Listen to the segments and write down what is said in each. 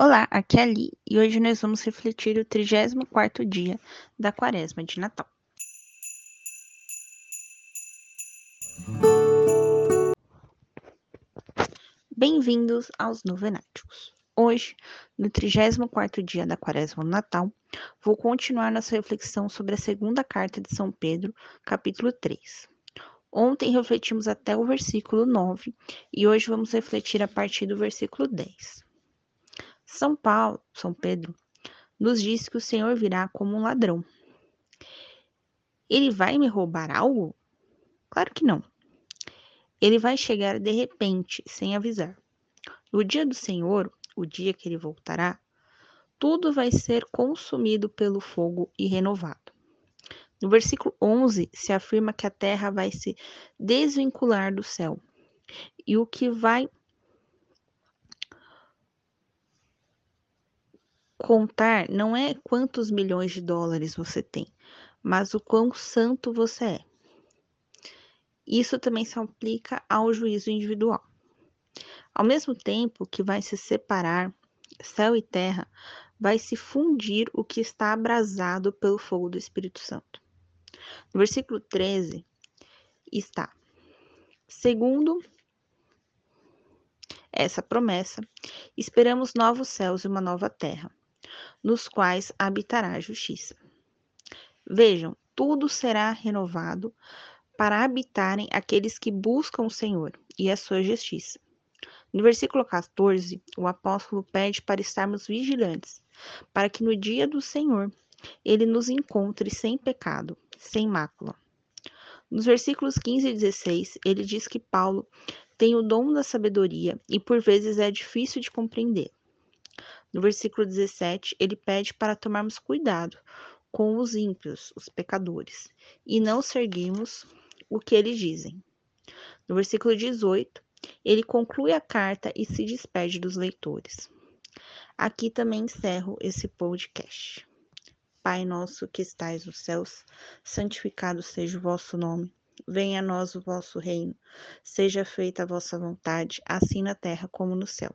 Olá, aqui é a Li e hoje nós vamos refletir o 34º dia da quaresma de Natal. Bem-vindos aos Novenáticos. Hoje, no 34º dia da quaresma do Natal, vou continuar nossa reflexão sobre a segunda carta de São Pedro, capítulo 3. Ontem refletimos até o versículo 9 e hoje vamos refletir a partir do versículo 10. São Paulo, São Pedro, nos diz que o Senhor virá como um ladrão. Ele vai me roubar algo? Claro que não. Ele vai chegar de repente, sem avisar. No dia do Senhor, o dia que ele voltará, tudo vai ser consumido pelo fogo e renovado. No versículo 11 se afirma que a terra vai se desvincular do céu e o que vai Contar não é quantos milhões de dólares você tem, mas o quão santo você é. Isso também se aplica ao juízo individual. Ao mesmo tempo que vai se separar céu e terra, vai se fundir o que está abrasado pelo fogo do Espírito Santo. No versículo 13 está: segundo essa promessa, esperamos novos céus e uma nova terra, nos quais habitará a justiça. Vejam, tudo será renovado para habitarem aqueles que buscam o Senhor e a sua justiça. No versículo 14, o apóstolo pede para estarmos vigilantes, para que no dia do Senhor ele nos encontre sem pecado, sem mácula. Nos versículos 15 e 16, ele diz que Paulo tem o dom da sabedoria e por vezes é difícil de compreender. No versículo 17, ele pede para tomarmos cuidado com os ímpios, os pecadores, e não seguirmos o que eles dizem. No versículo 18, ele conclui a carta e se despede dos leitores. Aqui também encerro esse podcast. Pai nosso que estais nos céus, santificado seja o vosso nome. Venha a nós o vosso reino. Seja feita a vossa vontade, assim na terra como no céu.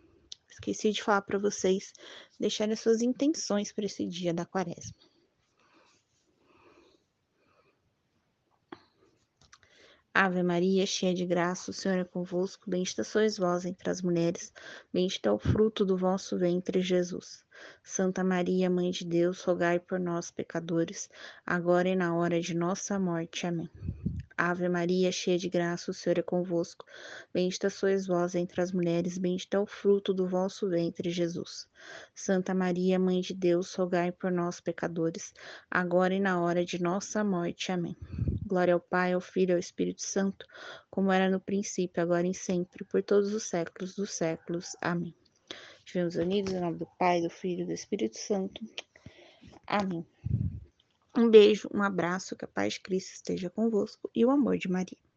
Esqueci de falar para vocês deixarem suas intenções para esse dia da quaresma. Ave Maria, cheia de graça, o Senhor é convosco, bendita sois vós entre as mulheres, bendito é o fruto do vosso ventre, Jesus. Santa Maria, Mãe de Deus, rogai por nós, pecadores, agora e na hora de nossa morte. Amém. Ave Maria, cheia de graça, o Senhor é convosco. Bendita sois vós entre as mulheres, bendito é o fruto do vosso ventre, Jesus. Santa Maria, Mãe de Deus, rogai por nós, pecadores, agora e na hora de nossa morte. Amém. Glória ao Pai, ao Filho e ao Espírito Santo, como era no princípio, agora e sempre, por todos os séculos dos séculos. Amém. Estivemos unidos em nome do Pai, do Filho e do Espírito Santo. Amém. Um beijo, um abraço, que a paz de Cristo esteja convosco e o amor de Maria.